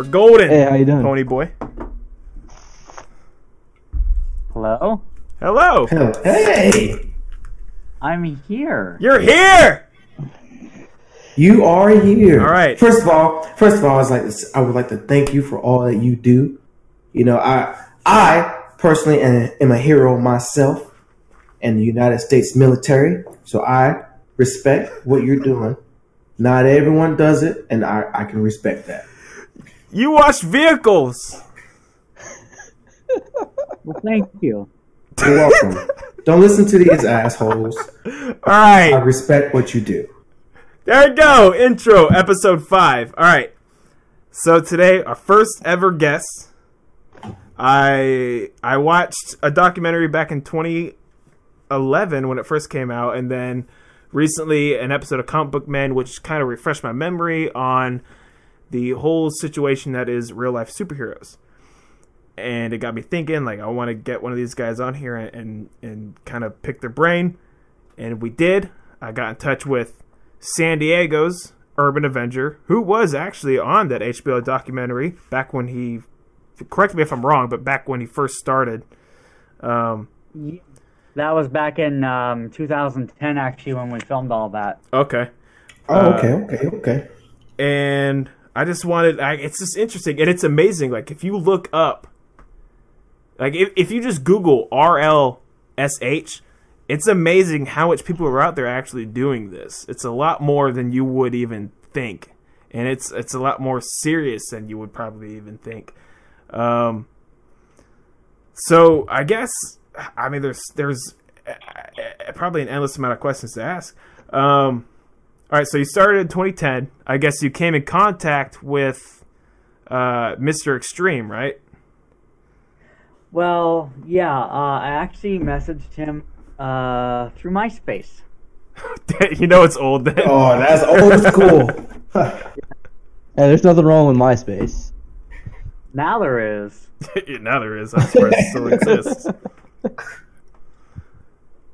We're golden. Hey, how you doing? Pony boy. Hello? Hello. Hey, I'm here. You're here. you are here. All right. First of all, first of all, I was like, I would like to thank you for all that you do. You know, I, I personally am, am a hero myself in the United States military, so I respect what you're doing. Not everyone does it, and I, I can respect that. You wash vehicles. Well, thank you. You're welcome. Don't listen to these assholes. All right. I respect what you do. There we go. Intro, episode five. All right. So today, our first ever guest. I I watched a documentary back in 2011 when it first came out, and then recently an episode of Comic Book Men, which kind of refreshed my memory on the whole situation that is real life superheroes. And it got me thinking, like, I want to get one of these guys on here and, and, and kind of pick their brain. And we did. I got in touch with San Diego's Urban Avenger, who was actually on that HBO documentary back when he, correct me if I'm wrong, but back when he first started. Um, That was back in um, 2010, actually, when we filmed all that. okay. Oh, Uh, okay, okay, okay. and I just wanted. I, it's just interesting, and it's amazing. Like if you look up, like if if you just Google RLSH, it's amazing how much people are out there actually doing this. It's a lot more than you would even think, and it's it's a lot more serious than you would probably even think. Um. So I guess I mean there's there's uh, uh, probably an endless amount of questions to ask. Um. All right, so you started in 2010. I guess you came in contact with uh, Mr. Extreme, right? Well, yeah, uh, I actually messaged him uh, through MySpace. you know it's old then. Oh, that's old school. Hey, there's nothing wrong with MySpace. Now there is. Yeah, now there is. I swear it still exists.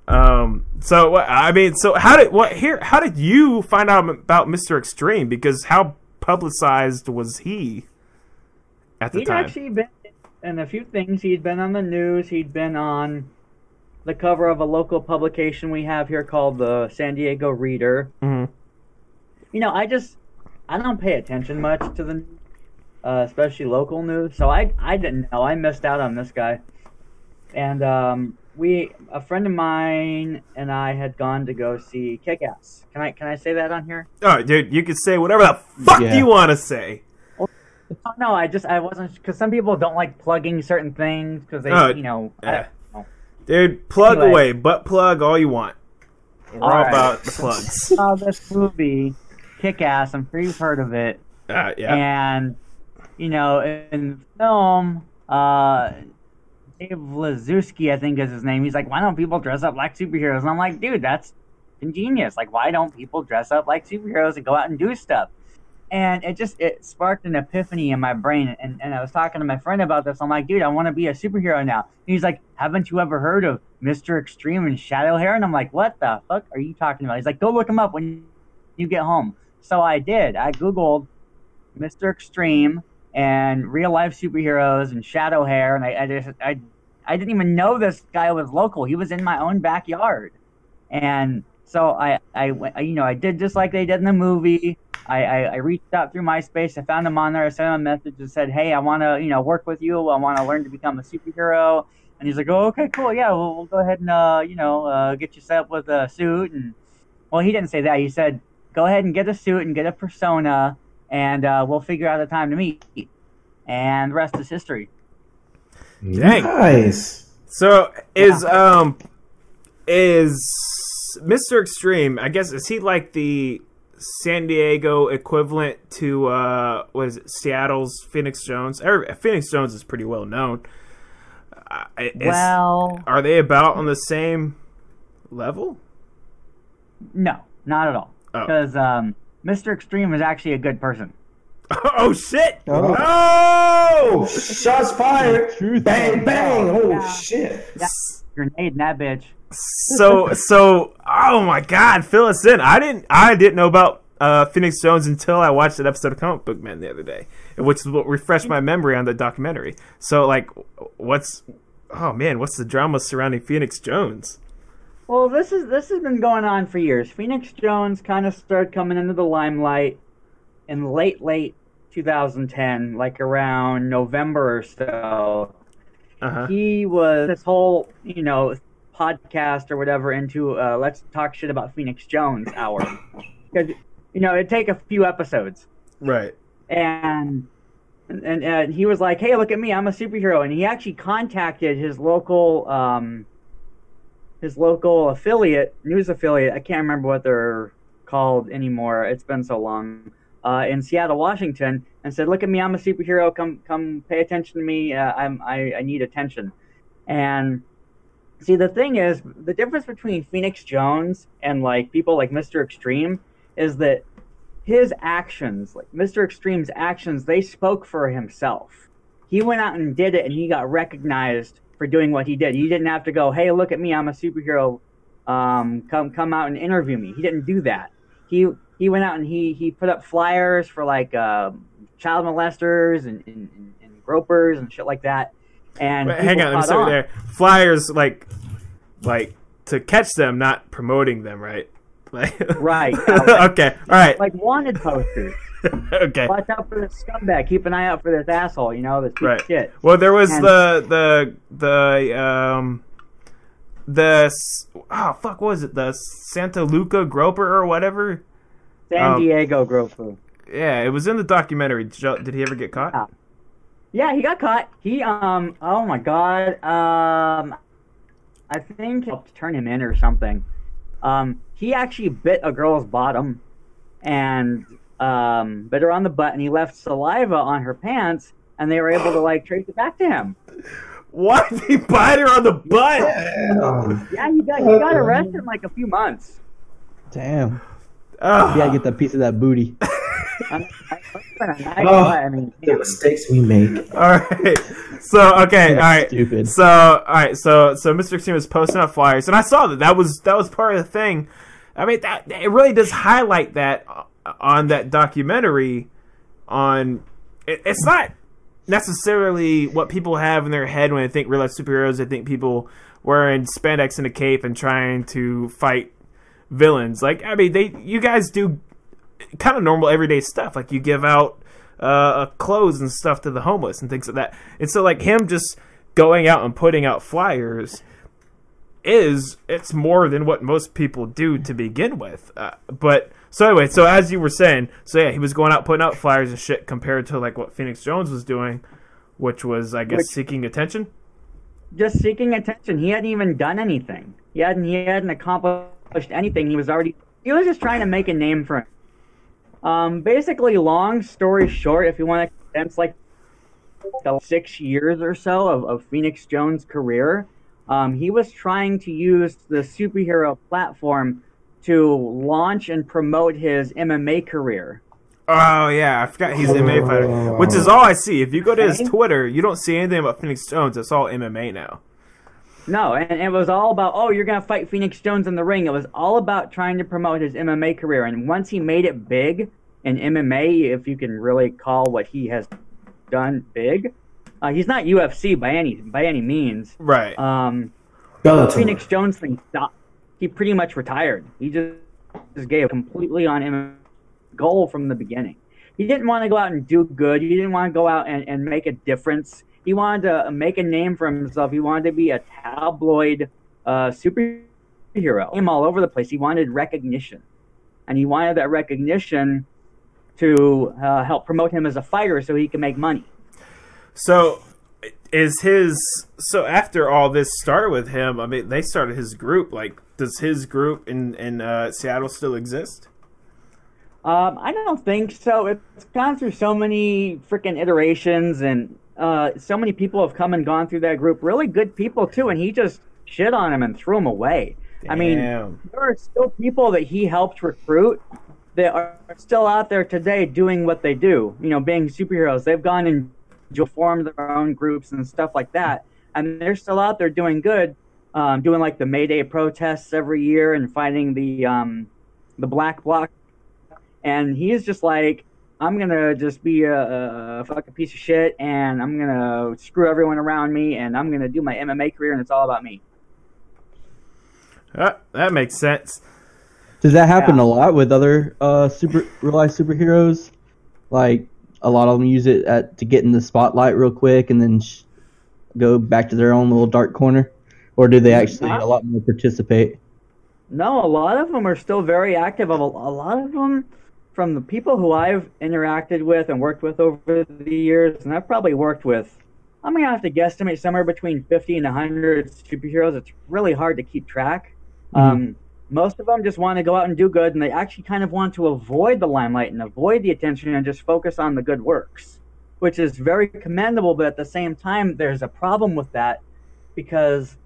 Um. So? I mean, so how did what here? How did you find out about Mr. Extreme? Because how publicized was he at the time He'd actually been in a few things. He'd been on the news. He'd been on the cover of a local publication we have here called the San Diego Reader. Mhm. You know, I just I don't pay attention much to the, uh, especially local news. So I I didn't know. I missed out on this guy, and um, we a friend of mine and I had gone to go see Kick Ass. Can I can I say that on here? Oh, dude, you can say whatever the fuck Yeah. you want to say. Oh, no, I just I wasn't because some people don't like plugging certain things because they Oh, you know. I yeah. don't know. Dude, plug Anyway. away, butt plug all you want. We're all Alright. about the plugs. saw this movie, Kick Ass. I'm sure you've heard of it. Uh, yeah. And you know, in the film, uh, Dave Lizewski, I think is his name. He's like, "Why don't people dress up like superheroes?" And I'm like, "Dude, that's ingenious. Like, why don't people dress up like superheroes and go out and do stuff?" And it just it sparked an epiphany in my brain. And, and I was talking to my friend about this. I'm like, "Dude, I want to be a superhero now." And he's like, "Haven't you ever heard of Mister Extreme and Shadow Hare?" And I'm like, "What the fuck are you talking about?" He's like, "Go look him up when you get home." So I did. I googled Mr. Extreme and real life superheroes and shadow hare and I, I just I I didn't even know this guy was local. He was in my own backyard. And so I, I, went- you know, I did just like they did in the movie. I, I, I reached out through MySpace. I found him on there. I sent him a message and said, "Hey, I want to, you know, work with you. I want to learn to become a superhero." And he's like, "Oh, okay, cool. Yeah, we'll, we'll go ahead and, uh, you know, uh, get you set up with a suit." And well, he didn't say that. He said, "Go ahead and get a suit and get a persona, and uh, we'll figure out a time to meet." And the rest is history. Dang. Nice. So is um is Mr. Extreme? I guess is he like the San Diego equivalent to uh what is it Seattle's Phoenix Jones? Phoenix Jones is pretty well known. Uh, is- Well, are they about on the same level? no, not at all. Oh. Because um, Mr. Extreme is actually a good person. oh shit! Oh. Oh! Shots fired. Truth Bang, bang. Oh, Yeah. shit. Yeah. Grenade in that bitch. So so oh my god, fill us in. I didn't I didn't know about uh, Phoenix Jones until I watched an episode of Comic Book Man the other day, which is what refreshed my memory on the documentary. So, like, what's oh man, what's the drama surrounding Phoenix Jones? Well, this is this has been going on for years. Phoenix Jones kind of started coming into the limelight in late late 2010, like around November or so. Uh-huh. He was this whole, you know, podcast or whatever into uh, let's talk shit about Phoenix Jones hour because you know it'd take a few episodes Right. and and, and he was like, "Hey, look at me! I'm a superhero." And he actually contacted his local um, his local affiliate, news affiliate. I can't remember what they're called anymore. It's been so long. Uh, in Seattle, Washington, and said, "Look at me! I'm a superhero. Come, come, pay attention to me. Uh, I'm, I, I need attention." And see, the thing is, the difference between Phoenix Jones and like people like Mr. Extreme is that his actions, like Mr. Extreme's actions, they spoke for himself. He went out and did it, and he got recognized for doing what he did. He didn't have to go, "Hey, look at me, I'm a superhero. Um, come, come out and interview me." He didn't do that. He he went out and he he put up flyers for like uh, child molesters and, and, and, gropers and shit like that. And Wait, hang on, let me start on. there. Flyers like like to catch them, not promoting them, right? Right, yeah. okay. All right. like wanted posters. okay. Watch out for this scumbag. Keep an eye out for this asshole. You know this piece Right. of shit. Well, there was And- the the the um the oh fuck what was it the Santa Luca Groper or whatever? San Um, Diego Grofu. Yeah, it was in the documentary. Did he ever get caught? Yeah. Yeah, he got caught. He um oh my god. Um I think helped turn him in or something. Um he actually bit a girl's bottom and um bit her on the butt and he left saliva on her pants and they were able to like trace it back to him. Why did he bite her on the butt? Yeah, he got he got arrested in like a few months. Damn. Oh, You gotta get that piece of that booty. I, I, I, Oh. I mean, the mistakes we make. All right. So okay. All right. Stupid. So all right. So so Mr. Extreme was posting up flyers, and I saw that that was that was part of the thing. I mean, that it really does highlight that uh, on that documentary. On it, it's not necessarily what people have in their head when they think real life superheroes. They think people wearing spandex and a cape and trying to fight villains. Like I mean, they you guys do kind of normal everyday stuff. Like you give out uh, clothes and stuff to the homeless and things like that. And so like him just going out and putting out flyers is it's more than what most people do to begin with. Uh, but so anyway, so as you were saying, so yeah, he was going out putting out flyers and shit compared to like what Phoenix Jones was doing, which was I guess Which- seeking attention. just seeking attention. He hadn't even done anything. He hadn't he hadn't accomplished anything. He was already he was just trying to make a name for him. Um, basically, long story short, if you want to condense like the six years or so of, of Phoenix Jones' career, um, he was trying to use the superhero platform to launch and promote his MMA career. Oh yeah, I forgot he's an MMA fighter, which is all I see. If you go to his Twitter, you don't see anything about Phoenix Jones. It's all MMA now. No, and it was all about, oh, you're going to fight Phoenix Jones in the ring. It was all about trying to promote his MMA career. And once he made it big in MMA, if you can really call what he has done big, uh, he's not UFC by any by any means. Right. Um, Bellator. Phoenix Jones thing stopped. He pretty much retired. He just, just gave completely on MMA goal from the beginning. He didn't want to go out and do good. He didn't want to go out and, and make a difference. He wanted to make a name for himself. He wanted to be a tabloid uh, superhero. Him all over the place. He wanted recognition, and he wanted that recognition to uh, help promote him as a fighter, so he can make money. So is his so after all this started with him, I mean they started his group, like does his group in in uh, Seattle still exist? Um, I don't think so. It's gone through so many freaking iterations, and uh, so many people have come and gone through that group. Really good people too, and he just shit on them and threw them away. I mean, there are still people that he helped recruit that are still out there today doing what they do. You know, being superheroes. They've gone and formed their own groups and stuff like that, and they're still out there doing good, um, doing like the May Day protests every year and fighting the um, the Black Bloc and he is just like, I'm gonna just be a, a fucking piece of shit, and I'm gonna screw everyone around me, and I'm gonna do my MMA career, and it's all about me. Uh, that makes sense. Does that happen Yeah. a lot with other uh, super real life superheroes? Like a lot of them use it at, to get in the spotlight real quick and then sh- go back to their own little dark corner, or do they actually a lot more participate? No, a lot of them are still very active. A a lot of them, from the people who I've interacted with and worked with over the years, and I've probably worked with, I'm gonna have to guesstimate somewhere between 50 and 100 superheroes. It's really hard to keep track. Um, most of them just want to go out and do good, and they actually kind of want to avoid the limelight and avoid the attention and just focus on the good works, which is very commendable. But at the same time, there's a problem with that because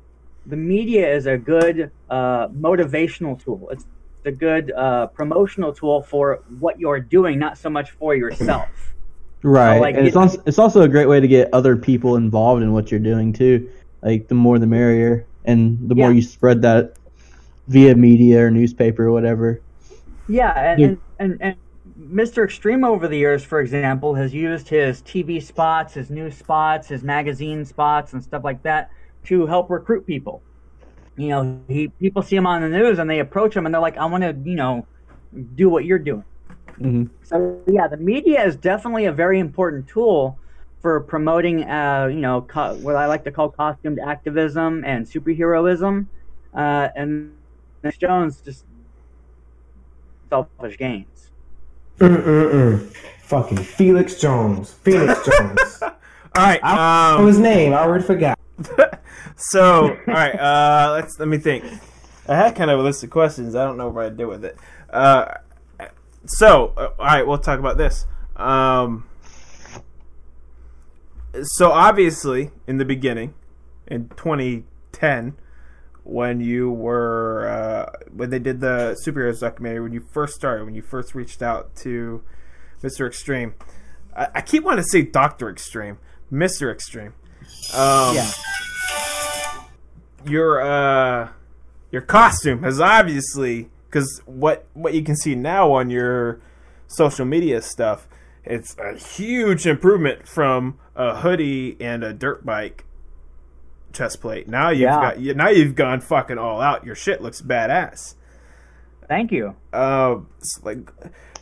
the media is a good uh, motivational tool. It's a good uh, promotional tool for what you're doing, not so much for yourself. Right, like, and it's it- also it's also a great way to get other people involved in what you're doing too. Like the more the merrier, and the more you spread that via media or newspaper or whatever. Yeah, and, and, and, and Mr. Extreme over the years, for example, has used his TV spots, his news spots, his magazine spots, and stuff like that to help recruit people. You know, he people see him on the news and they approach him and they're like, "I want to, you know, do what you're doing." hmm So yeah, the media is definitely a very important tool for promoting, uh, you know, co- what I like to call costumed activism and superheroism. Uh, and Miss Jones just selfish gains. Mm-mm-mm. Fucking Felix Jones. Felix Jones. All right. I know Um, his name. I already forgot. so, all right. Uh, let's let me think. I had kind of a list of questions. I don't know what I'd do with it. Uh, so, uh, all right, we'll talk about this. Um, so obviously, in the beginning, in 2010, when you were uh, when they did the superheroes documentary, when you first started, when you first reached out to Mr. Extreme, I, I keep wanting to say Doctor Extreme, Mr. Extreme. Um, Yeah. your uh your costume has obviously because what what you can see now on your social media stuff it's a huge improvement from a hoodie and a dirt bike chest plate now you've Yeah. got you- now you've gone fucking all out your shit looks badass Thank you. uh, like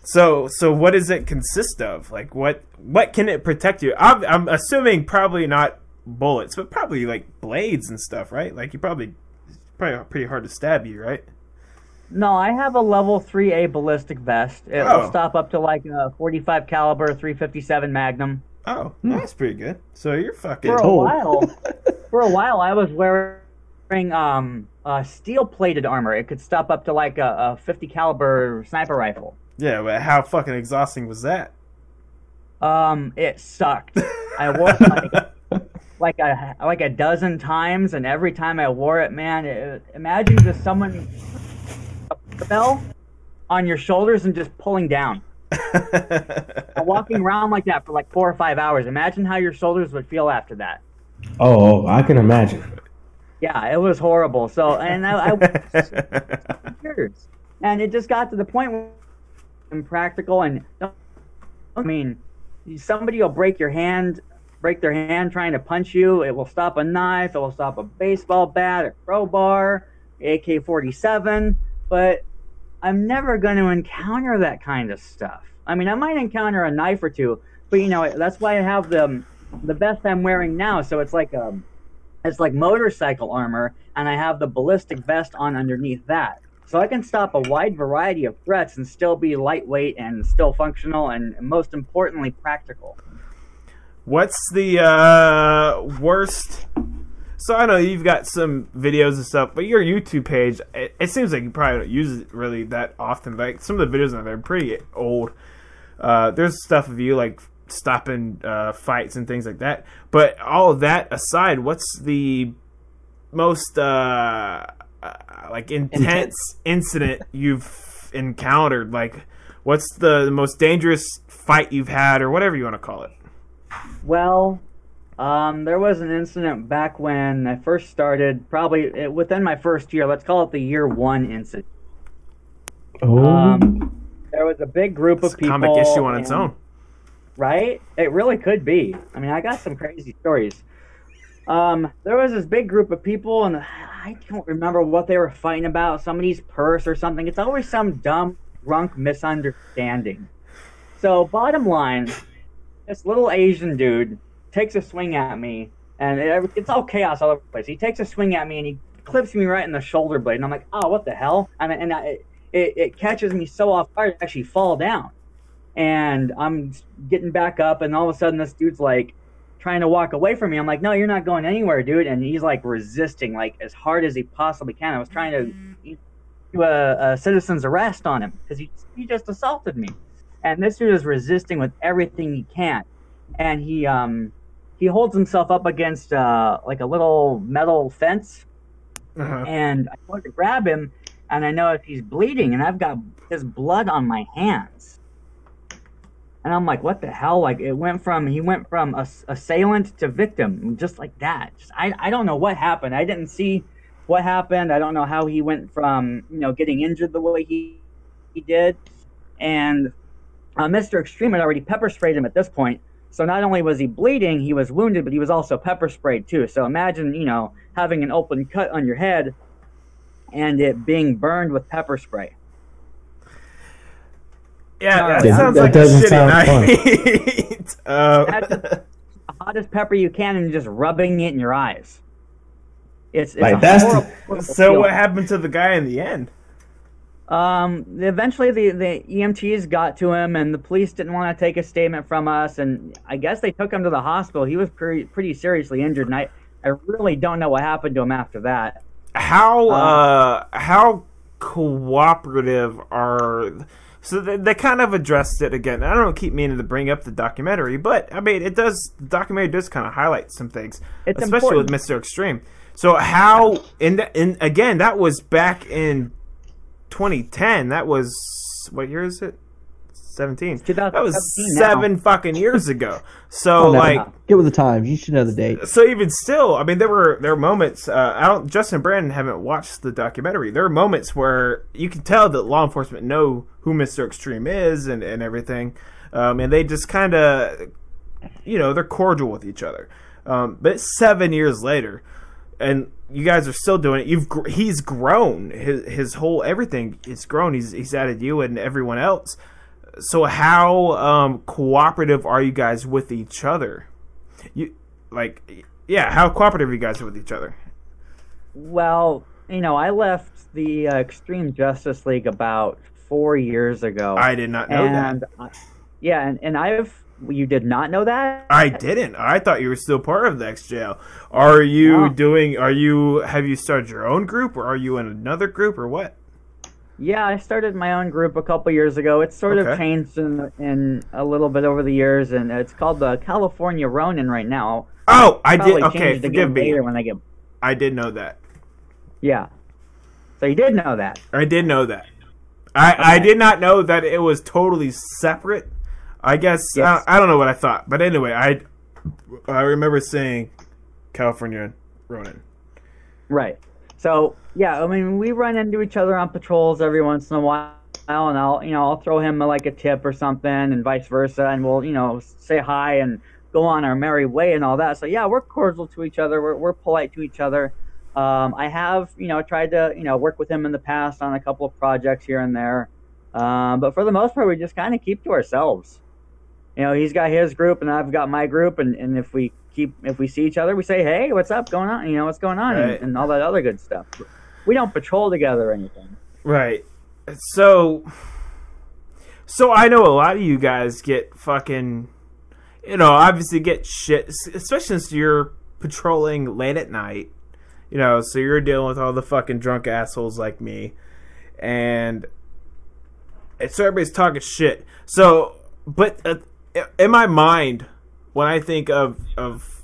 so so what does it consist of like what what can it protect you i'm, I'm assuming probably not bullets but probably like blades and stuff right like you probably probably pretty hard to stab you right No, I have a level 3A ballistic vest. It Oh. will stop up to like a 45 caliber 357 Magnum. Oh that's pretty good so you're fucking For a Oh. while, for a while, I was wearing um uh, steel plated armor. It could stop up to like a, a 50 caliber sniper rifle. yeah but how fucking exhausting was that Um, it sucked. I wore it like, like a like a dozen times, and every time I wore it, man, it, imagine just someone a bell on your shoulders and just pulling down. Walking around like that for like four or five hours. Imagine how your shoulders would feel after that. Oh, oh I can imagine. Yeah, it was horrible. So, and I, I years, and it just got to the point where impractical. And I mean, somebody will break your hand, break their hand trying to punch you. It will stop a knife. It will stop a baseball bat, a crowbar, AK forty seven. But I'm never going to encounter that kind of stuff. I mean, I might encounter a knife or two, but you know, that's why I have the the vest I'm wearing now. So it's like um, it's like motorcycle armor, and I have the ballistic vest on underneath that. So I can stop a wide variety of threats and still be lightweight and still functional, and most importantly, practical. What's the uh, worst? So I know you've got some videos and stuff, but your YouTube page, it, it seems like you probably don't use it really that often. Like some of the videos on there are pretty old. Uh, there's stuff of you like stopping uh, fights and things like that. But all of that aside, what's the most uh, uh, like intense incident you've encountered? Like, what's the, the most dangerous fight you've had, or whatever you want to call it? Well, um, there was an incident back when I first started, probably uh, within my first year. Let's call it the year one incident. Oh, Um, there was a big group It's of a people. comic issue on its own. right? It really could be. I mean, I got some crazy stories. Um, there was this big group of people, and I don't remember what they were fighting about. Somebody's purse or something. It's always some dumb, drunk misunderstanding. So, bottom line, this little Asian dude takes a swing at me, and it, it's all chaos all over the place. He takes a swing at me, and he clips me right in the shoulder blade, and I'm like, oh, what the hell? Mean, and I, it, it catches me so off guard, I actually fall down and I'm getting back up, and all of a sudden this dude's like trying to walk away from me. I'm like, no, you're not going anywhere, dude. And he's like resisting, like as hard as he possibly can. I was trying to do a, a citizen's arrest on him because he he just assaulted me, and this dude is resisting with everything he can, and he um he holds himself up against uh like a little metal fence Uh-huh. and I want to grab him, and I know if he's bleeding, and I've got his blood on my hands. And I'm like, what the hell? Like, it went from, he went from ass- assailant to victim, just like that. Just, I, I don't know what happened. I didn't see what happened. I don't know how he went from, you know, getting injured the way he, he did. And uh, Mr. Extreme had already pepper sprayed him at this point. So not only was he bleeding, he was wounded, but he was also pepper sprayed too. So imagine, you know, having an open cut on your head and it being burned with pepper spray. Yeah, that That- sounds that like a shitty sound fun. night. uh, the hottest pepper you can and just rubbing it in your eyes. It's, it's Like, that's horrible, horrible so feeling. what happened to the guy in the end? Um, eventually the, the EMTs got to him and the police didn't want to take a statement from us and I guess they took him to the hospital. He was pretty, pretty seriously injured and I, I really don't know what happened to him after that. How Uh, uh, how cooperative are so they, they kind of addressed it again. I don't keep meaning to bring up the documentary, but I mean it does. The documentary does kind of highlight some things, It's especially with. Mister Extreme. So how in in again that was back in 2010. That was what year is it? 17. That was 2017 now. seven fucking years ago. So Oh, no. like Get with the times. You should know the date. so even still, I mean, there were there were moments. Uh, I don't. Justin and Brandon haven't watched the documentary. There are moments where you can tell that law enforcement know who Mister Extreme is and and everything, um, and they just kind of, you know, they're cordial with each other. Um, but seven years later, and you guys are still doing it. You've he's grown. His his whole everything is grown. He's he's added you and everyone else. So how um, cooperative are you guys with each other? You like yeah, how cooperative are you guys with each other? Well, you know, I left the uh, Extreme Justice League about four years ago. I did not know and that. I- yeah, and, and I've you did not know that. I didn't. I thought you were still part of the XJL. Are you No. doing? Are you? Have you started your own group, or are you in another group, or what? Yeah, I started my own group a couple years ago. It's sort Okay. of changed in, in a little bit over the years, and it's called the California Ronin right now. Oh, I did. Okay, forgive me. later when I get. I did know that. Yeah. So you did know that. I did know that. I I did not know that it was totally separate. I guess Yes. I, I don't know what I thought, but anyway, I I remember saying California Ronin. Right. So yeah, I mean, we run into each other on patrols every once in a while, and I'll you know I'll throw him like a tip or something, and vice versa, and we'll you know say hi and go on our merry way and all that. So yeah, we're cordial to each other. We're we're polite to each other. Um, I have you know tried to you know work with him in the past on a couple of projects here and there, um, but for the most part, we just kind of keep to ourselves. You know, he's got his group and I've got my group, and, and if we keep if we see each other, we say, "Hey, what's up? Going on? You know, what's going on?" Right. And, and all that other good stuff. We don't patrol together or anything. Right. So so I know a lot of you guys get fucking you know, obviously get shit especially since you're patrolling late at night. You know, so you're dealing with all the fucking drunk assholes like me. And so everybody's talking shit. So, but uh, in my mind, when I think of of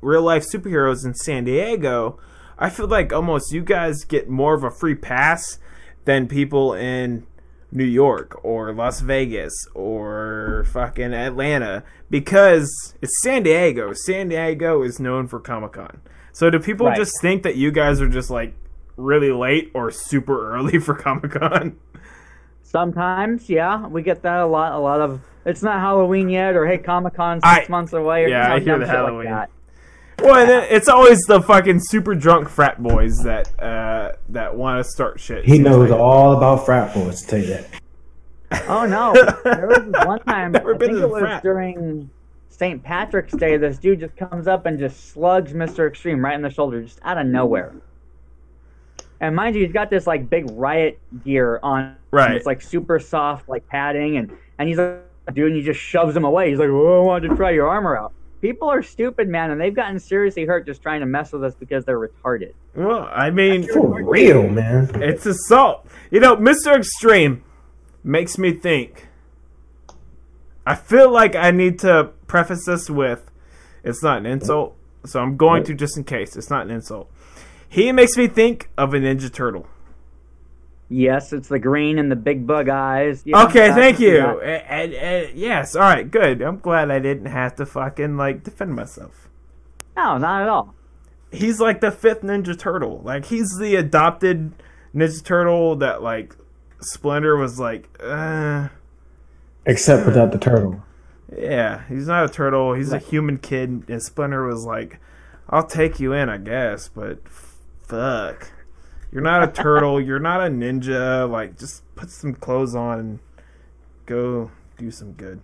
real life superheroes in San Diego, I feel like almost you guys get more of a free pass than people in New York or Las Vegas or fucking Atlanta because it's San Diego. San Diego is known for Comic Con. So do people Right. just think that you guys are just like really late or super early for Comic Con? Sometimes, yeah, we get that a lot. A lot of it's not Halloween yet, or hey, Comic Con I- six months away. Or Yeah, I hear the shit like Halloween. that. Well, and then it's always the fucking super drunk frat boys that uh, that want to start shit. He knows like- all about frat boys. To tell you that. Oh no! There was one time. Never I been think to it the was frat. during St. Patrick's Day. This dude just comes up and just slugs Mr. Extreme right in the shoulder, just out of nowhere. And mind you, he's got this like big riot gear on. Right. It's like super soft, like padding, and and he's like, dude, and he just shoves him away. He's like, "Oh, I wanted to try your armor out." People are stupid, man, and they've gotten seriously hurt just trying to mess with us because they're retarded. Well, I mean, For real, man. it's assault. You know, Mr. Extreme makes me think. I feel like I need to preface this with it's not an insult, so I'm going to just in case. It's not an insult. He makes me think of a Ninja Turtle. Yes, it's the green and the big bug eyes. Yeah, Okay, thank you. And, and, and- yes, all right, good. I'm glad I didn't have to fucking like defend myself. No, not at all. He's like the fifth Ninja Turtle. Like he's the adopted Ninja Turtle that like Splinter was like, uh, Except without the turtle. yeah, he's not a turtle. He's a human kid. And Splinter was like, I'll take you in, I guess, but f- fuck, you're not a turtle. you're not a ninja. Like, just put some clothes on and go do some good.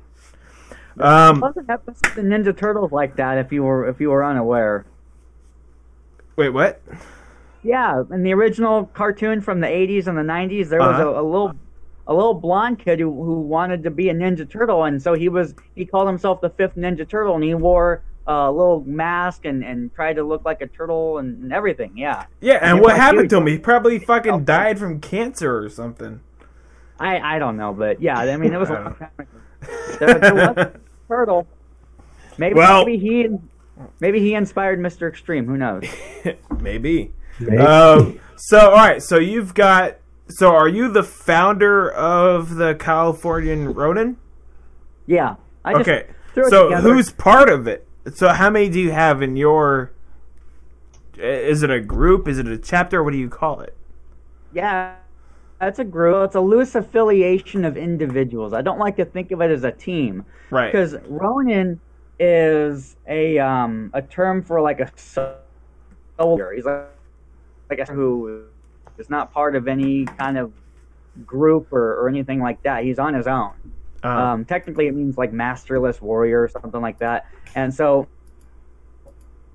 Um, of Ninja Turtles like that if you were if you were unaware. wait, what? Yeah, in the original cartoon from the '80s and the '90s, there was Uh-huh. a, a little a little blonde kid who, who wanted to be a Ninja Turtle, and so he was he called himself the fifth Ninja Turtle, and he wore a little mask and, and tried to look like a turtle and, and everything. Yeah, Yeah, and Yeah, what happened dude. to him? He probably fucking died from cancer or something. I I don't know, but yeah, I mean it was a I long time ago. There, there was a turtle. Maybe, Well- maybe he maybe he inspired Mr. Extreme. Who knows? Maybe. Maybe. Um, so, all right. So you've got. So, are you the founder of the Californian Ronin? Yeah. I just Okay. threw it So, together. who's part of it? So, how many do you have in your? Is it a group? Is it a chapter? What do you call it? Yeah, that's a group. It's a loose affiliation of individuals. I don't like to think of it as a team Right. because Ronin is a um a term for like a soldier. He's like like a who is not part of any kind of group or, or anything like that. He's on his own. Um, Um, technically, it means like masterless warrior or something like that. And so,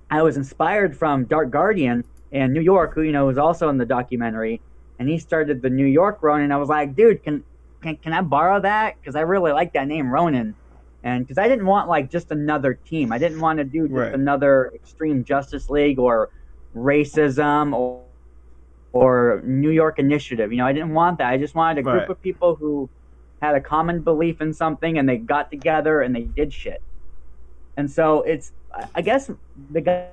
I was inspired from Dark Guardian in New York, who you know was also in the documentary, and he started the New York Ronin. I was like, dude, can can, can I borrow that? Because I really like that name Ronin, and because I didn't want like just another team. I didn't want to do just Right. another Extreme Justice League or racism or or New York Initiative. You know, I didn't want that. I just wanted a group Right. of people who had a common belief in something and they got together and they did shit. And so it's, I- guess, the guy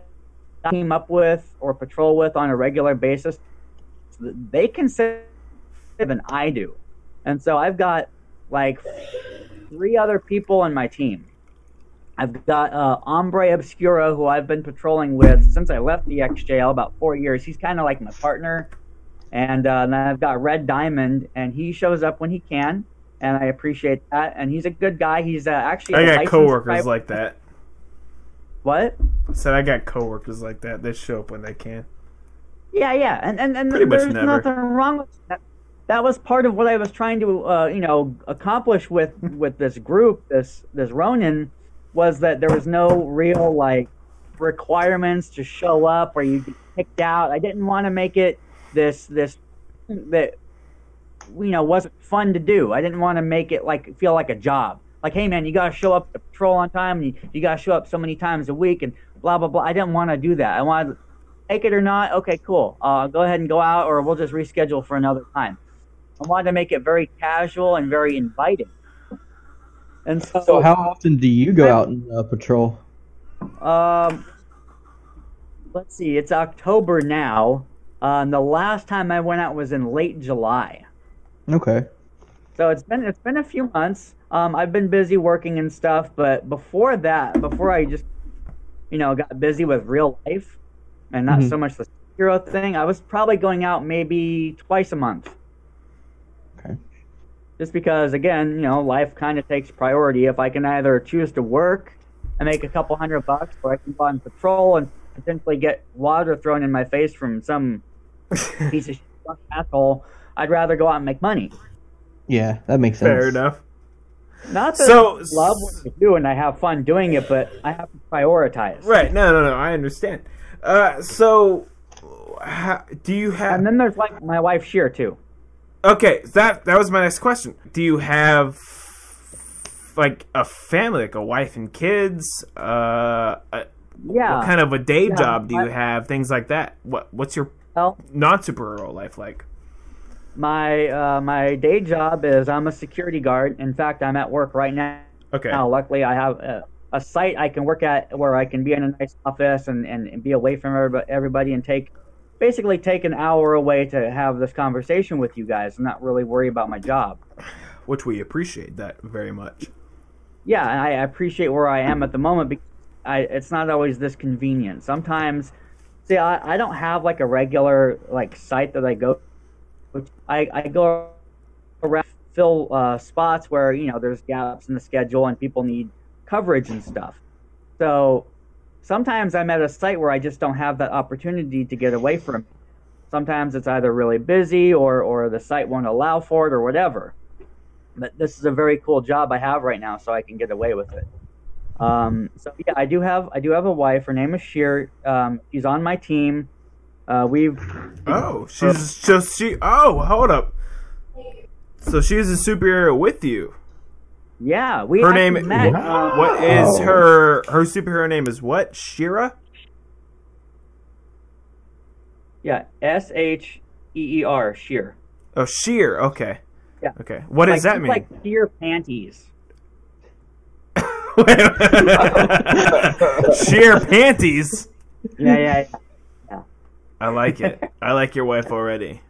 I team up with or patrol with on a regular basis, they consider than I do. And so I've got like three other people on my team. I've got uh, Ombre Obscura, who I've been patrolling with since I left the XJL about four years. He's kind of like my partner. And uh, then I've got Red Diamond, and he shows up when he can, and I appreciate that. And he's a good guy. He's uh, actually I got coworkers private- like that. what? I said I got coworkers like that. They show up when they can. Yeah, yeah, and and, and Pretty there's nothing wrong with that. That was part of what I was trying to, uh, you know, accomplish with with this group, this this Ronin, was that there was no real like requirements to show up or you get kicked out. I didn't want to make it this this that you know wasn't fun to do. I didn't want to make it like feel like a job. Like, hey man, you gotta show up to patrol on time, and you, you gotta show up so many times a week, and blah blah blah. I didn't want to do that. I wanted take it or not. Okay, cool. Uh, go ahead and go out, or we'll just reschedule for another time. I wanted to make it very casual and very inviting. And so, So how often do you go out and uh, patrol? um, let's see, it's October now. Uh, and the last time I went out was in late July. Okay. So it's been it's been a few months. Um, I've been busy working and stuff, but before that, before I just you know got busy with real life and not Mhm. so much the hero thing, I was probably going out maybe twice a month. Okay. just because again, you know, life kind of takes priority. If I can either choose to work and make a couple hundred bucks, or I can go on patrol and potentially get water thrown in my face from some piece of asshole, I'd rather go out and make money. Yeah, that makes sense. Fair enough. Not that So- I love what I do and I have fun doing it, but I have to prioritize. Right. No, no, no. I understand. Uh, so, ha, do you have? And then there's like my wife Sheer too. Okay, that that was my next question. Do you have like a family, like a wife and kids? Uh, a, Yeah. what kind of a day Yeah, job do you I- have? Things like that. What What's your Well, non superhero life like? My uh, my day job is I'm a security guard. In fact, I'm at work right now. Okay. Now, luckily, I have a, a site I can work at where I can be in a nice office and, and, and be away from everybody and take basically take an hour away to have this conversation with you guys and not really worry about my job. Which we appreciate that very much. Yeah, I appreciate where I am at the moment because I, it's not always this convenient. Sometimes, see, I, I don't have like a regular like site that I go. I, I go around fill uh, spots where you know there's gaps in the schedule and people need coverage and stuff. So sometimes I'm at a site where I just don't have that opportunity to get away from. it. Sometimes it's either really busy or or the site won't allow for it or whatever. But this is a very cool job I have right now, so I can get away with it. Um, so yeah, I do have I do have a wife. Her name is Sheer. Um, she's on my team. Uh, we've Oh, she's just she. Oh, hold up. So she's a superhero with you. yeah we Her name. met, Wow. uh, What is her her superhero name? Is what Shira? yeah S H E E R Sheer. Oh, Sheer. Okay. Yeah. Okay. What does that mean? Like sheer panties. Sheer panties. Yeah, yeah, yeah. I like it. I like your wife already.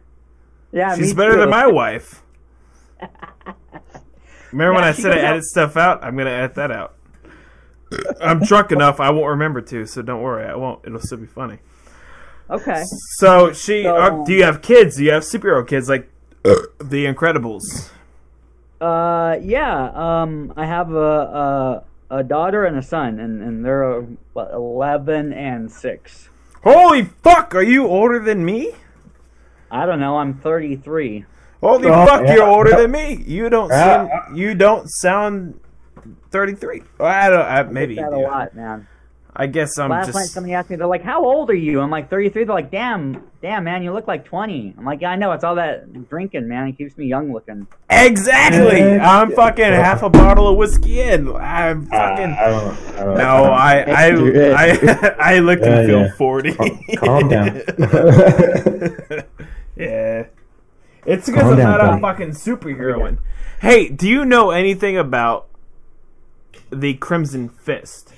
yeah She's better too. than my wife. Remember when I said I out- edit stuff out? I'm gonna edit that out. I'm drunk enough. I won't remember to, so don't worry. I won't. It'll still be funny. Okay. So she. So- uh, do you have kids? Do you have superhero kids like the Incredibles? Uh, yeah. Um, I have a a, a daughter and a son, and and they're uh, what, eleven and six. Holy fuck! Are you older than me? I don't know. I'm thirty three. Holy Oh, fuck! yeah. You're older than me. You don't Yeah. seem. You don't sound. 33. I don't. I, maybe. you That a lot, man. I guess I'm Last just. night somebody asked me, they're like, "How old are you?" I'm like, "33." They're like, "Damn, damn, man, you look like 20." I'm like, "Yeah, I know. It's all that drinking, man. It keeps me young looking." Exactly. I'm fucking half a bottle of whiskey in. I'm uh, fucking. I don't, I don't no, I I Extra. I I look and Yeah, feel yeah. forty. Calm down. yeah. It's because Calm I'm down, not a fucking superhero. Hey, do you know anything about the Crimson Fist?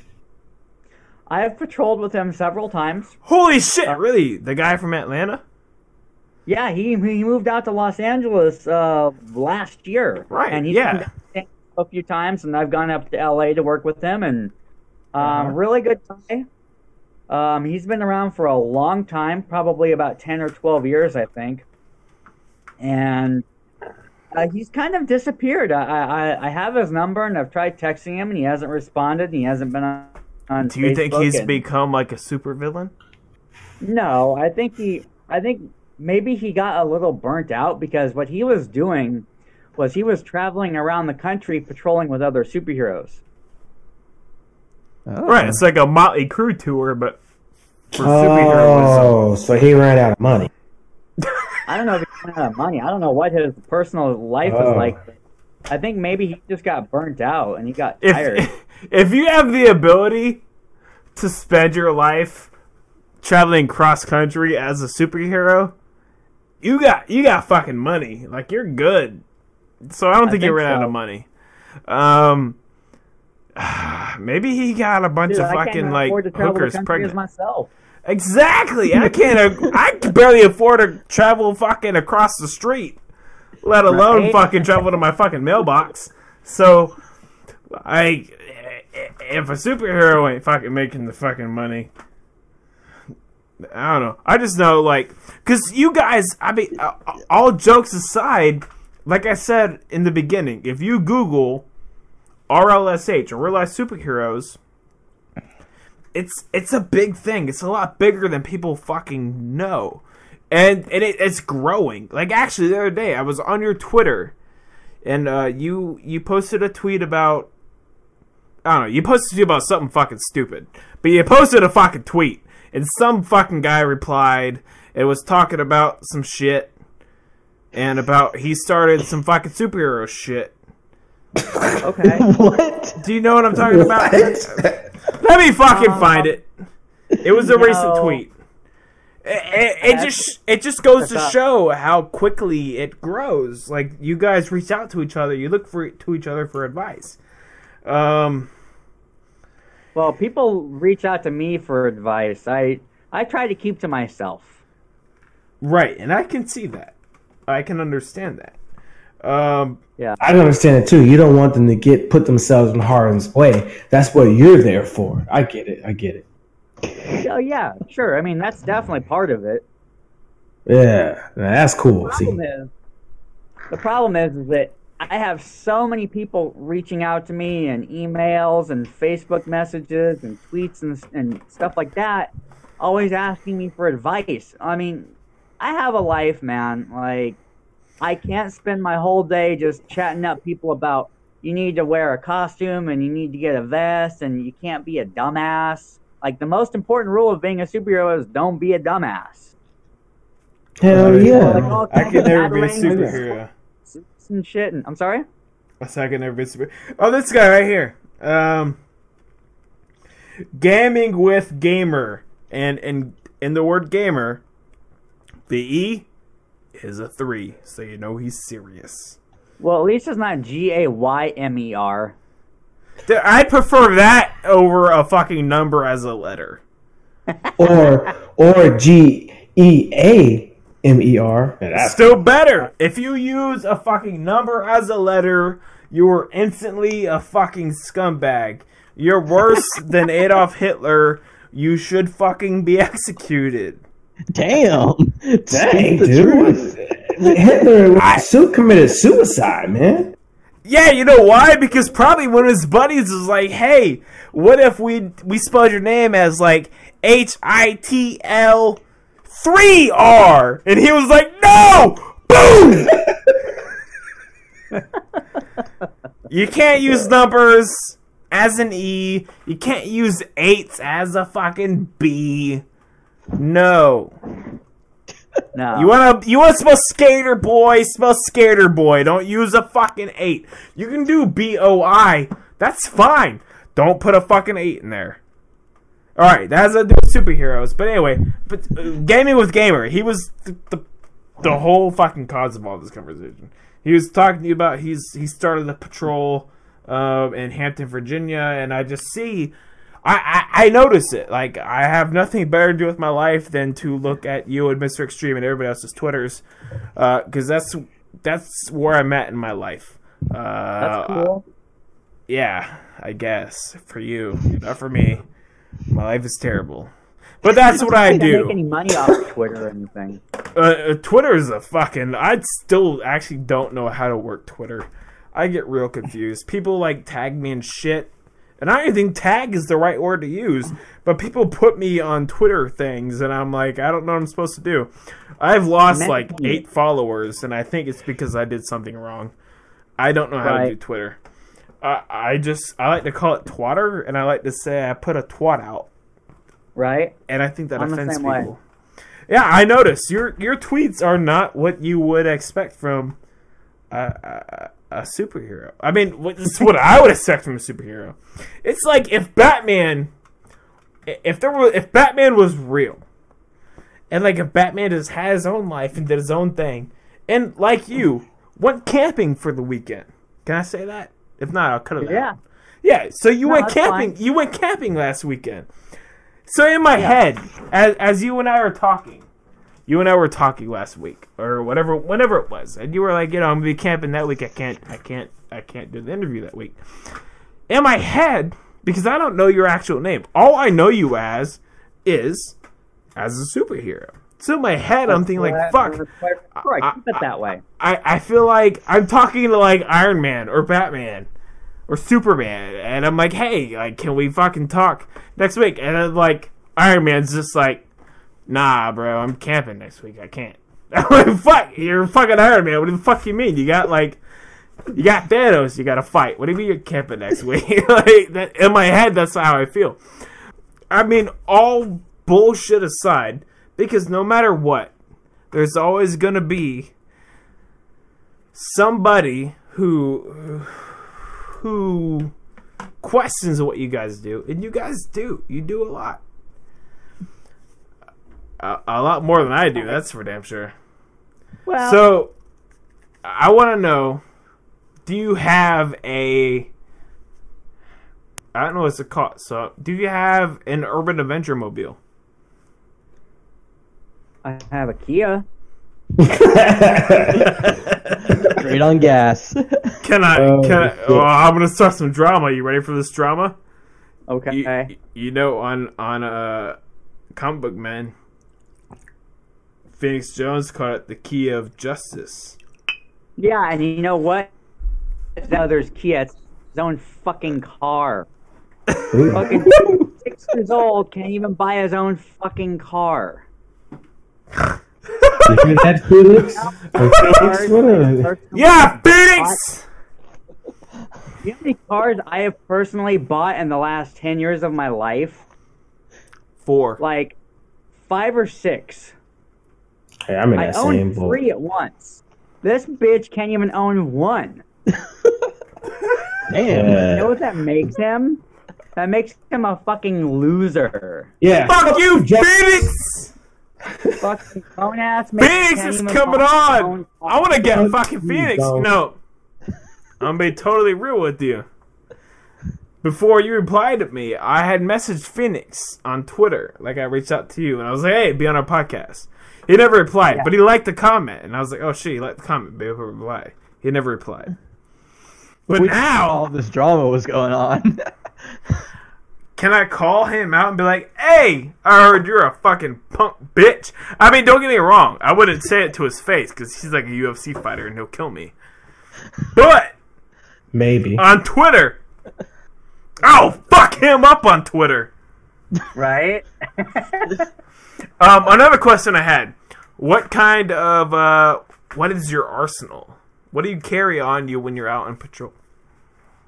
I have patrolled with him several times. Holy shit! Really? The guy from Atlanta? Yeah, he he moved out to Los Angeles uh, last year. Right, And he's yeah. down a few times, and I've gone up to LA to work with him, and um, Uh-huh. really good guy. Um, he's been around for a long time, probably about ten or twelve years, I think. And uh, he's kind of disappeared. I, I I have his number, and I've tried texting him, and he hasn't responded, and he hasn't been on. On Do you think he's and- become like a supervillain? no, I think he. I think maybe he got a little burnt out because what he was doing was he was traveling around the country patrolling with other superheroes. Oh. Right. It's like a Motley Crue tour, but for superheroism. oh, so he ran out of money. I don't know if he ran out of money. I don't know what his personal life Oh. is like. I think maybe he just got burnt out and he got tired. If if you have the ability to spend your life traveling cross country as a superhero, you got you got fucking money. Like you're good. So I don't I think, you think ran out of money. Um, maybe he got a bunch Dude, of I can't fucking like to travel the hookers pregnant. as myself. Exactly. I can't. I can barely afford to travel fucking across the street, let alone Right. fucking travel to my fucking mailbox. So, I if a superhero ain't fucking making the fucking money, I don't know. I just know like because you guys. I mean, all jokes aside, like I said in the beginning, if you Google RLSH or real life superheroes, it's it's a big thing. It's a lot bigger than people fucking know, and and it, it's growing. Like actually, the other day I was on your Twitter, and uh, you you posted a tweet about I don't know. You posted about something fucking stupid, but you posted a fucking tweet, and some fucking guy replied. and was talking about some shit, and about he started some fucking superhero shit. Okay. what? Do you know what I'm talking about? Let me fucking find it. It was a recent tweet. It, it, it just it just goes to show how quickly it grows. Like you guys reach out to each other, you look for to each other for advice. Um, Well, people reach out to me for advice. I I try to keep to myself. right, and I can see that. I can understand that. Um, I can understand it too. You don't want them to get put themselves in harm's way. That's what you're there for. I get it. I get it. Oh yeah, sure. I mean, that's definitely part of it. Yeah, that's cool. See, problem is, the problem is, is that I have so many people reaching out to me and emails and Facebook messages and tweets and, and stuff like that, always asking me for advice. I mean, I have a life, man. Like, I can't spend my whole day just chatting up people about you need to wear a costume and you need to get a vest and you can't be a dumbass. Like, the most important rule of being a superhero is don't be a dumbass. hell Like, yeah. all I kinds could never be a superhero. and shit. And, I'm sorry? I said I could never be a super. Oh, this guy right here. Um, gaming with gamer, and and in the word gamer, the e is a three, so you know he's serious. Well, at least it's not G A Y M E R. Th- I prefer that over a fucking number as a letter. or or G E A M E R. Still better. If you use a fucking number as a letter, you are instantly a fucking scumbag. You're worse than Adolf Hitler. You should fucking be executed. Damn. Dang, Speak the dude. truth. Hitler with the suit committed suicide, man. Yeah, you know why? Because probably one of his buddies was like, "Hey, what if we we spelled your name as like H I T L three R?" And he was like, "No, boom." you can't use numbers as an E. You can't use eights as a fucking B. No. No. You wanna you wanna spell skater boy, spell skater boy. Don't use a fucking eight. You can do B O I. That's fine. Don't put a fucking eight in there. All right, that has to do with superheroes. But anyway, but uh, gaming with gamer. He was the, the the whole fucking cause of all this conversation. He was talking to you about he's he started a patrol uh, in Hampton, Virginia, and I just see. I, I, I notice it. Like I have nothing better to do with my life than to look at you and Mr. Extreme and everybody else's Twitters, because that's that's where I'm at in my life. Uh, That's cool. Yeah, I guess for you, not for me. My life is terrible, but that's what I don't make any money off of Twitter or anything. Uh, uh, Twitter is a fucking. I still actually don't know how to work Twitter. I get real confused. People like tag me and shit, and I don't even think tag is the right word to use. But people put me on Twitter things, and I'm like, I don't know what I'm supposed to do. I've lost like eight followers, and I think it's because I did something wrong. I don't know how to do Twitter. I I just I like to call it twatter, and I like to say I put a twat out, Right? and I think that I'm offends same way. people. Yeah, I notice your your tweets are not what you would expect from a, a, superhero. I mean, what- this is what I would expect from a superhero. It's like if Batman, if there were, if Batman was real, and like if Batman just had his own life and did his own thing, and like you went camping for the weekend. Can I say that? If not, I'll cut it Yeah. out. Yeah. So you No, went camping. fine. You went camping last weekend. So in my head, as as you and I were talking, you and I were talking last week or whatever, whenever it was, and you were like, you know, I'm gonna be camping that week. I can't, I can't, I can't do the interview that week. In my head, because I don't know your actual name, all I know you as is as a superhero. So in my head, I'm thinking like, fuck. Right, I- keep it that way. I, I feel like I'm talking to like Iron Man or Batman or Superman, and I'm like, hey, like, can we fucking talk next week? And like Iron Man's just like, nah, bro, I'm camping next week. I can't. Fuck, you're fucking Iron Man. What the fuck you mean? You got like, you got Thanos. You got to fight. What do you mean you're camping next week? like that in my head, that's how I feel. I mean, all bullshit aside, because no matter what, there's always gonna be somebody who who questions what you guys do, and you guys do. You do a lot, a, a lot more than I do. That's for damn sure. Well, So, I want to know: Do you have a? I don't know what's it called. So, do you have an Urban Avenger mobile? I have a Kia. Straight on gas. Can I? Oh, can I? shit. Oh, I'm gonna start some drama. You ready for this drama? Okay. You, you know, on on uh, Comic Book Men, Phoenix Jones called it the Kia of justice. Yeah, and you know what? Now there's Kia. It's his own fucking car. fucking six years old can't even buy his own fucking car. You hear that, Felix? Felix? Yeah, Phoenix. You know how many cars I have personally bought in the last ten years of my life? Four. Like five or six. Hey, I'm in I that own same boat. three at once. This bitch can't even own one. Damn. You know what that makes him? That makes him a fucking loser. yeah. Fuck you, Phoenix. Fucking phone ass. Phoenix is coming on. I want to get fucking Phoenix. dog. No, I'm gonna be totally real with you. Before you replied to me, I had messaged Phoenix on Twitter. Like I reached out to you and I was like, "Hey, be on our podcast." He never replied, but he liked the comment, and I was like, "Oh shit, he liked the comment, babe, he'll reply." He never replied. But We now, all this drama was going on. Can I call him out and be like, "Hey, I heard you're a fucking punk bitch." I mean, don't get me wrong. I wouldn't say it to his face because he's like a UFC fighter and he'll kill me. But Maybe. on Twitter, I'll fuck him up on Twitter. Right? Um, another question I had: What kind of uh, what is your arsenal? What do you carry on you when you're out on patrol?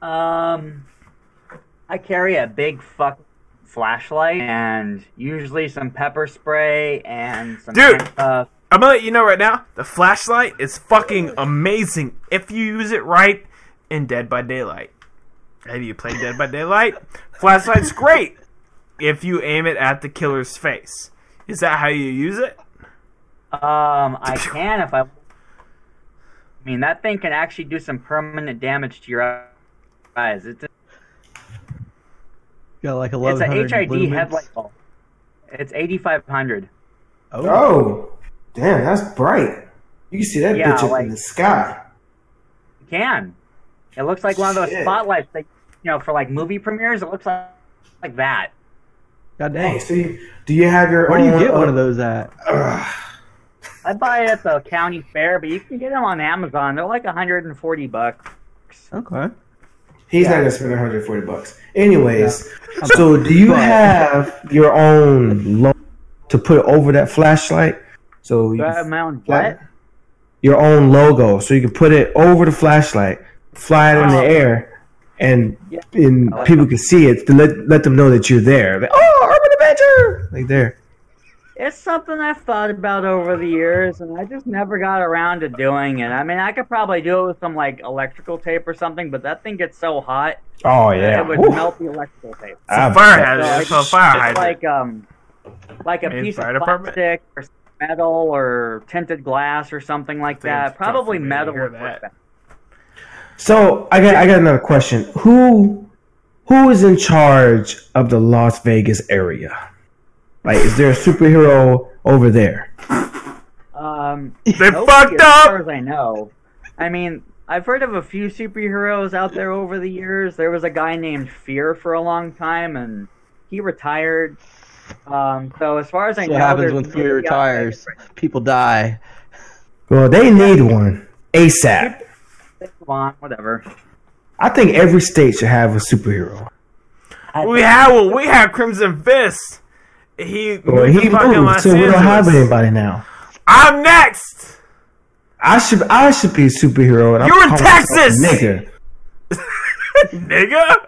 um, I carry a big fuck flashlight and usually some pepper spray and some Dude. handcuffs. I'm gonna let you know right now, the flashlight is fucking amazing if you use it right in Dead by Daylight. Have you played Dead by Daylight? Flashlight's great if you aim it at the killer's face. Is that how you use it? Um, I can if I. I mean, that thing can actually do some permanent damage to your eyes. It's a, Got like a low. it's 1100 a HID lumens. headlight bulb. It's 8500. Oh. Oh, damn, that's bright. You can see that Yeah, bitch up like- in the sky. You can. It looks like one of those Shit. spotlights that you know for like movie premieres. It looks like like that. God Dang, dang. so do you have your Where do you get uh, one of those at? I buy it at the county fair, but you can get them on Amazon. They're like 140 bucks. Okay. He's not gonna spend 140 bucks. Anyways, so do you have your own lo- to put over that flashlight? So Do you I have my own what? your own logo, so you can put it over the flashlight, fly it in the Oh. air, and Yeah. and like people can see it to let let them know that you're there. Like, oh, Urban Avenger, like there. It's something I've thought about over the years, and I just never got around to doing it. I mean, I could probably do it with some like electrical tape or something, but that thing gets so hot Oh yeah, it would Woo. melt the electrical tape. It's a fire but- hazard. It's a fire It's hydrant. like um, like a In piece of fire department? plastic or metal or tinted glass or something like that. Probably for me to metal hear would work better. So I got I got another question. Who who is in charge of the Las Vegas area? Like, is there a superhero over there? Um, They nobody fucked as up. far as I know. I mean, I've heard of a few superheroes out there over the years. There was a guy named Fear for a long time, and he retired. Um, so as far as I That's know, what happens when nobody Fury out there retires. People die. Well, they need one ASAP. To whatever. I think every state should have a superhero. I We have well, we have Crimson Fist. He Well, he to moved, Los so we don't have anybody now. I'm next. I should I should be a superhero. And You're in calling myself a Texas! nigga. nigga.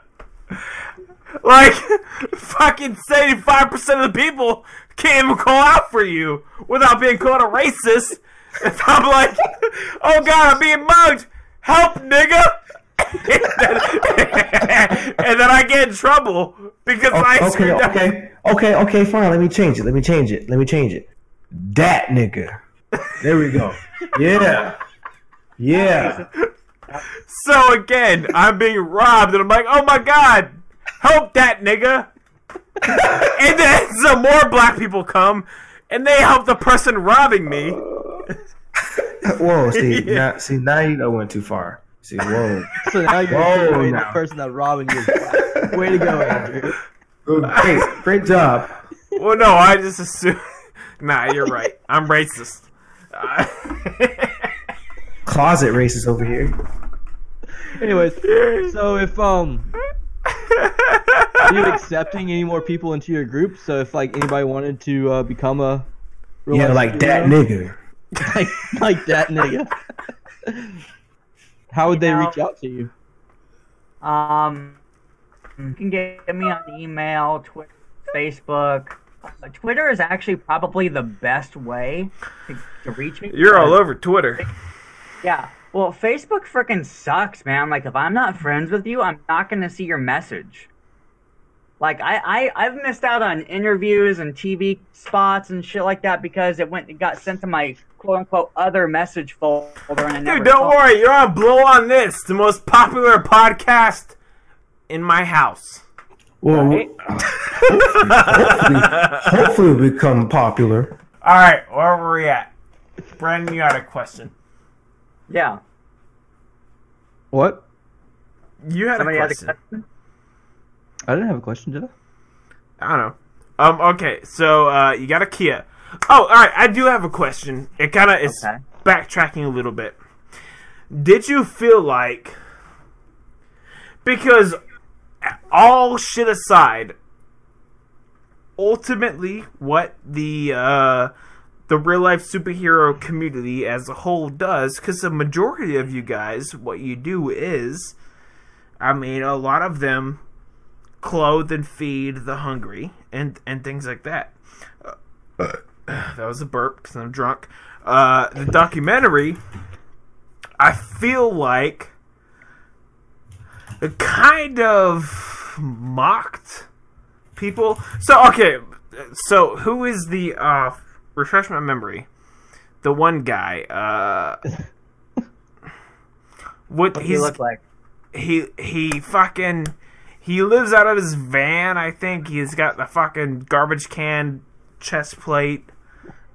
Like, fucking 75% of the people can't even call out for you without being called a racist. If I'm like, oh god, I'm being mugged. Help, nigga. and, then, and then I get in trouble because I Okay, up. okay, okay, okay, fine. Let me change it. Let me change it. Let me change it. That nigga. There we go. Yeah. Yeah. So again, I'm being robbed, and I'm like, oh my god, help that nigga. and then some more black people come, and they help the person robbing me. Uh, Whoa, see, Yeah. now, see, now you know went too far. See, whoa. So now you're Whoa, doing the person that's robbing you. Way to go, Andrew. Great, great job. Well, no, I just assume. nah, you're right. I'm racist. Uh, Closet racist over here. Anyways, so if um, are you accepting any more people into your group? So if like anybody wanted to uh, become a Yeah, like that nigga. like like that nigga. How would they know- reach out to you? Um, you can get me on email, Twitter, Facebook. Uh, Twitter is actually probably the best way to, to reach me. you're all over Twitter. Yeah. Well, Facebook freaking sucks, man. Like, if I'm not friends with you, I'm not gonna see your message. Like, I, I I've missed out on interviews and TV spots and shit like that because it went it got sent to my quote unquote other message folder and I never Dude, don't saw it. worry. You're on Blow on This, the most popular podcast in my house. Well, Right? hopefully, hopefully we become popular. All right, where were we at? Brandon, you had a question. Yeah. What? You had Somebody a had a question. Question. I didn't have a question, did I? I don't know. Um. Okay. So uh, you got a Kia. Oh, all right. I do have a question. It kind of is Okay. backtracking a little bit. Did you feel like because all shit aside, ultimately what the uh, the real life superhero community as a whole does, because the majority of you guys, what you do is, I mean, a lot of them clothe and feed the hungry and and things like that. Uh, that was a burp because I'm drunk. Uh, the documentary, I feel like, it kind of mocked people. So okay, so who is the uh, refresh my memory? The one guy. Uh, what What do he's you look like? he he fucking he lives out of his van. I think he's got the fucking garbage can chest plate.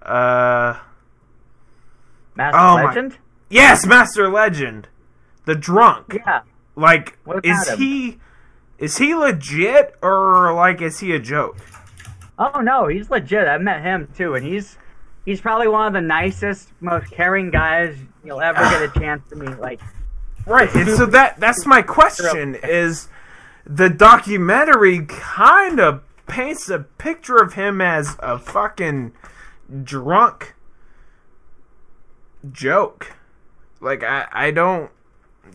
Uh, Master Oh my- Legend? yes, Master Legend, the drunk. Yeah. Like, is him? he is he legit or like is he a joke? Oh no, he's legit. I met him too, and he's he's probably one of the nicest, most caring guys you'll ever get a chance to meet. Like, Right. And so that that's my question is the documentary kind of paints a picture of him as a fucking drunk joke. Like I I don't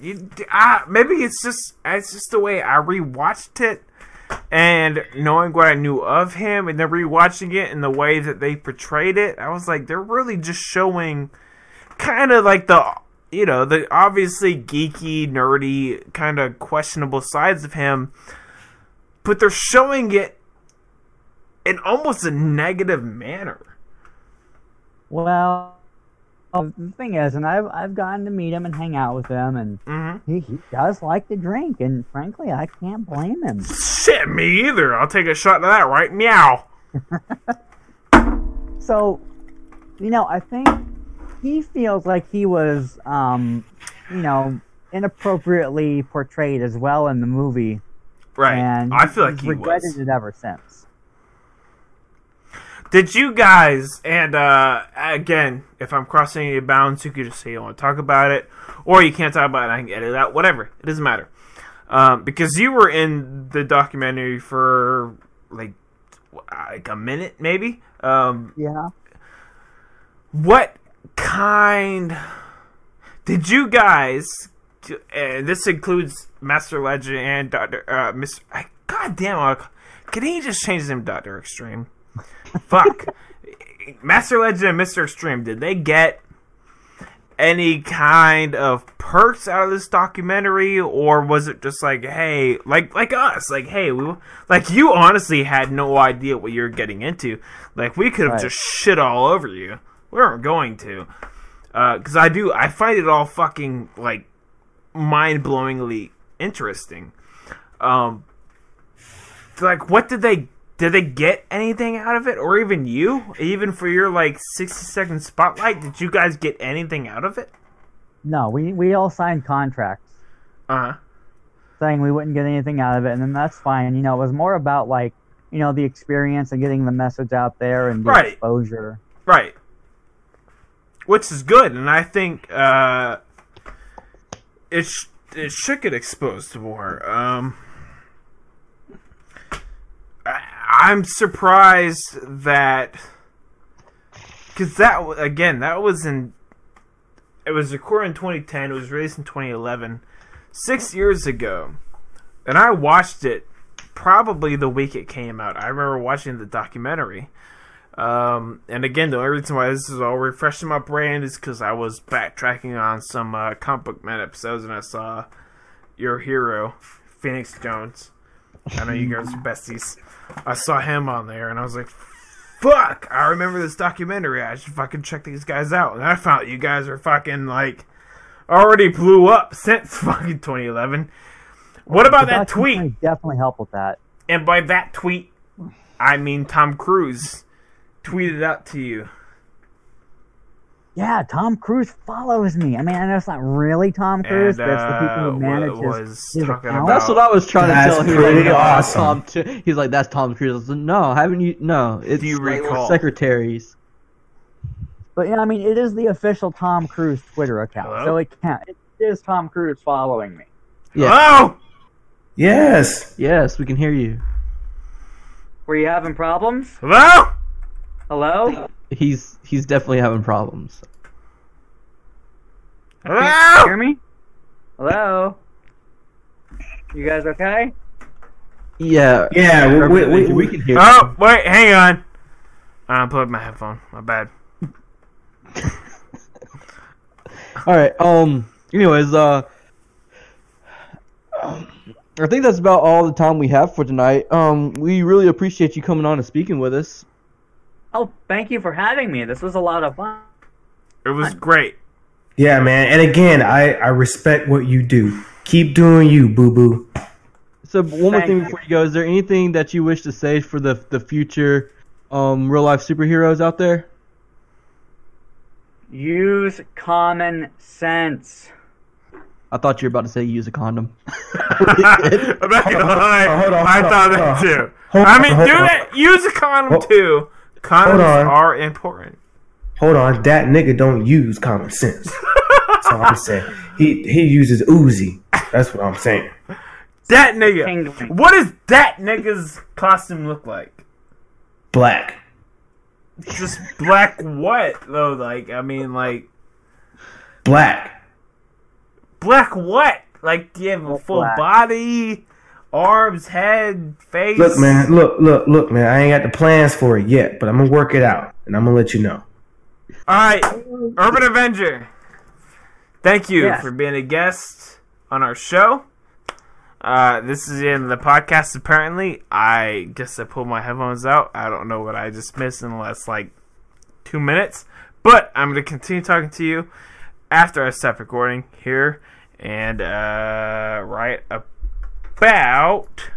you I, maybe it's just it's just the way I rewatched it and knowing what I knew of him and then rewatching it and the way that they portrayed it, I was like they're really just showing kind of like the you know the obviously geeky nerdy kind of questionable sides of him but they're showing it in almost a negative manner well, the thing is, and I've I've gotten to meet him and hang out with him, and mm-hmm. he, he does like to drink, and frankly, I can't blame him. shit me either i'll take a shot of that right meow So, you know, I think he feels like he was, um, you know, inappropriately portrayed as well in the movie, right and i feel like he regretted was it ever since. Did you guys and uh again, if I'm crossing any bounds, you could just say you want to talk about it, or you can't talk about it. I can edit it out. Whatever. It doesn't matter. Um, because you were in the documentary for like like a minute, maybe. Um, Yeah. what kind did you guys? And this includes Master Legend and Doctor uh, Mister. God damn! Can he just change name, Doctor Extreme? Fuck. Master Legend and Mister Extreme. Did they get any kind of perks out of this documentary, or was it just like, hey, like like us, like hey, we like you honestly had no idea what you were getting into. Like we could have Right. just shit all over you. We aren't going to, because I do. I find it all fucking like mind blowingly interesting. Um, like what did they did they get anything out of it, or even you, even for your like sixty second spotlight? Did you guys get anything out of it? No, we we all signed contracts Uh huh. saying we wouldn't get anything out of it, and then that's fine. You know, it was more about like you know the experience and getting the message out there and the Right. exposure. Right. Which is good, and I think uh, it sh- it should get exposed more. Um, I- I'm surprised that because that again that was in it was recorded in 2010. It was released in 2011, six years ago, and I watched it probably the week it came out. I remember watching the documentary. Um, and again, the only reason why this is all refreshing my brain is because I was backtracking on some uh, Comic Book Men episodes and I saw your hero, Phoenix Jones. I know you guys are besties. I saw him on there and I was like, fuck, I remember this documentary. I should fucking check these guys out. And I found you guys are fucking like already blew up since fucking 2011. What about that tweet? Definitely help with that. And by that tweet, I mean Tom Cruise tweeted out to you. Yeah, Tom Cruise follows me. I mean, I know it's not really Tom Cruise, And, but it's the people uh, who manage wa- his, his account. That's what I was trying That's to tell him. pretty He's like, awesome. Tom, he's like, that's Tom Cruise. I was like, no, haven't you? No, it's Do you like recall? secretaries. But yeah, I mean, it is the official Tom Cruise Twitter account, Hello? so it can't. It is Tom Cruise following me. Yeah. Hello? Yes. Yes, we can hear you. Were you having problems? Hello? Hello? He's he's definitely having problems. Hello? Hear me? Hello? You guys okay? Yeah. Yeah, we, we, we, we, we can hear. Oh, wait, hang on. I unplugged my headphone. My bad. All right. Um. Anyways, uh, I think that's about all the time we have for tonight. Um, we really appreciate you coming on and speaking with us. Oh, thank you for having me. This was a lot of fun. It was great. Yeah, man. And again, I, I respect what you do. Keep doing you, boo boo. So one more Thank thing before you go, is there anything that you wish to say for the the future um real life superheroes out there? Use common sense. I thought you were about to say use a condom. I'm not gonna lie. Hold on, I thought that too. I mean, do on. that. Use a condom too. Condoms hold on. are important. Hold on, that nigga don't use common sense. That's all I'm saying. He he uses Uzi. That's what I'm saying. That nigga. Tingling. What does that nigga's costume look like? Black. Just black what though? Like I mean, like Black. black what? Like do you have a full black. body, arms, head, face? Look, man. Look, look, look, man. I ain't got the plans for it yet, but I'm gonna work it out, and I'm gonna let you know. All right, Urban Avenger. Thank you Yes. for being a guest on our show. Uh, this is in the podcast. Apparently, I guess I pulled my headphones out. I don't know what I just missed in the last like two minutes, but I'm gonna continue talking to you after I stop recording here and uh, right about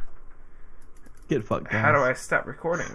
Get fucked. how do. I stop recording?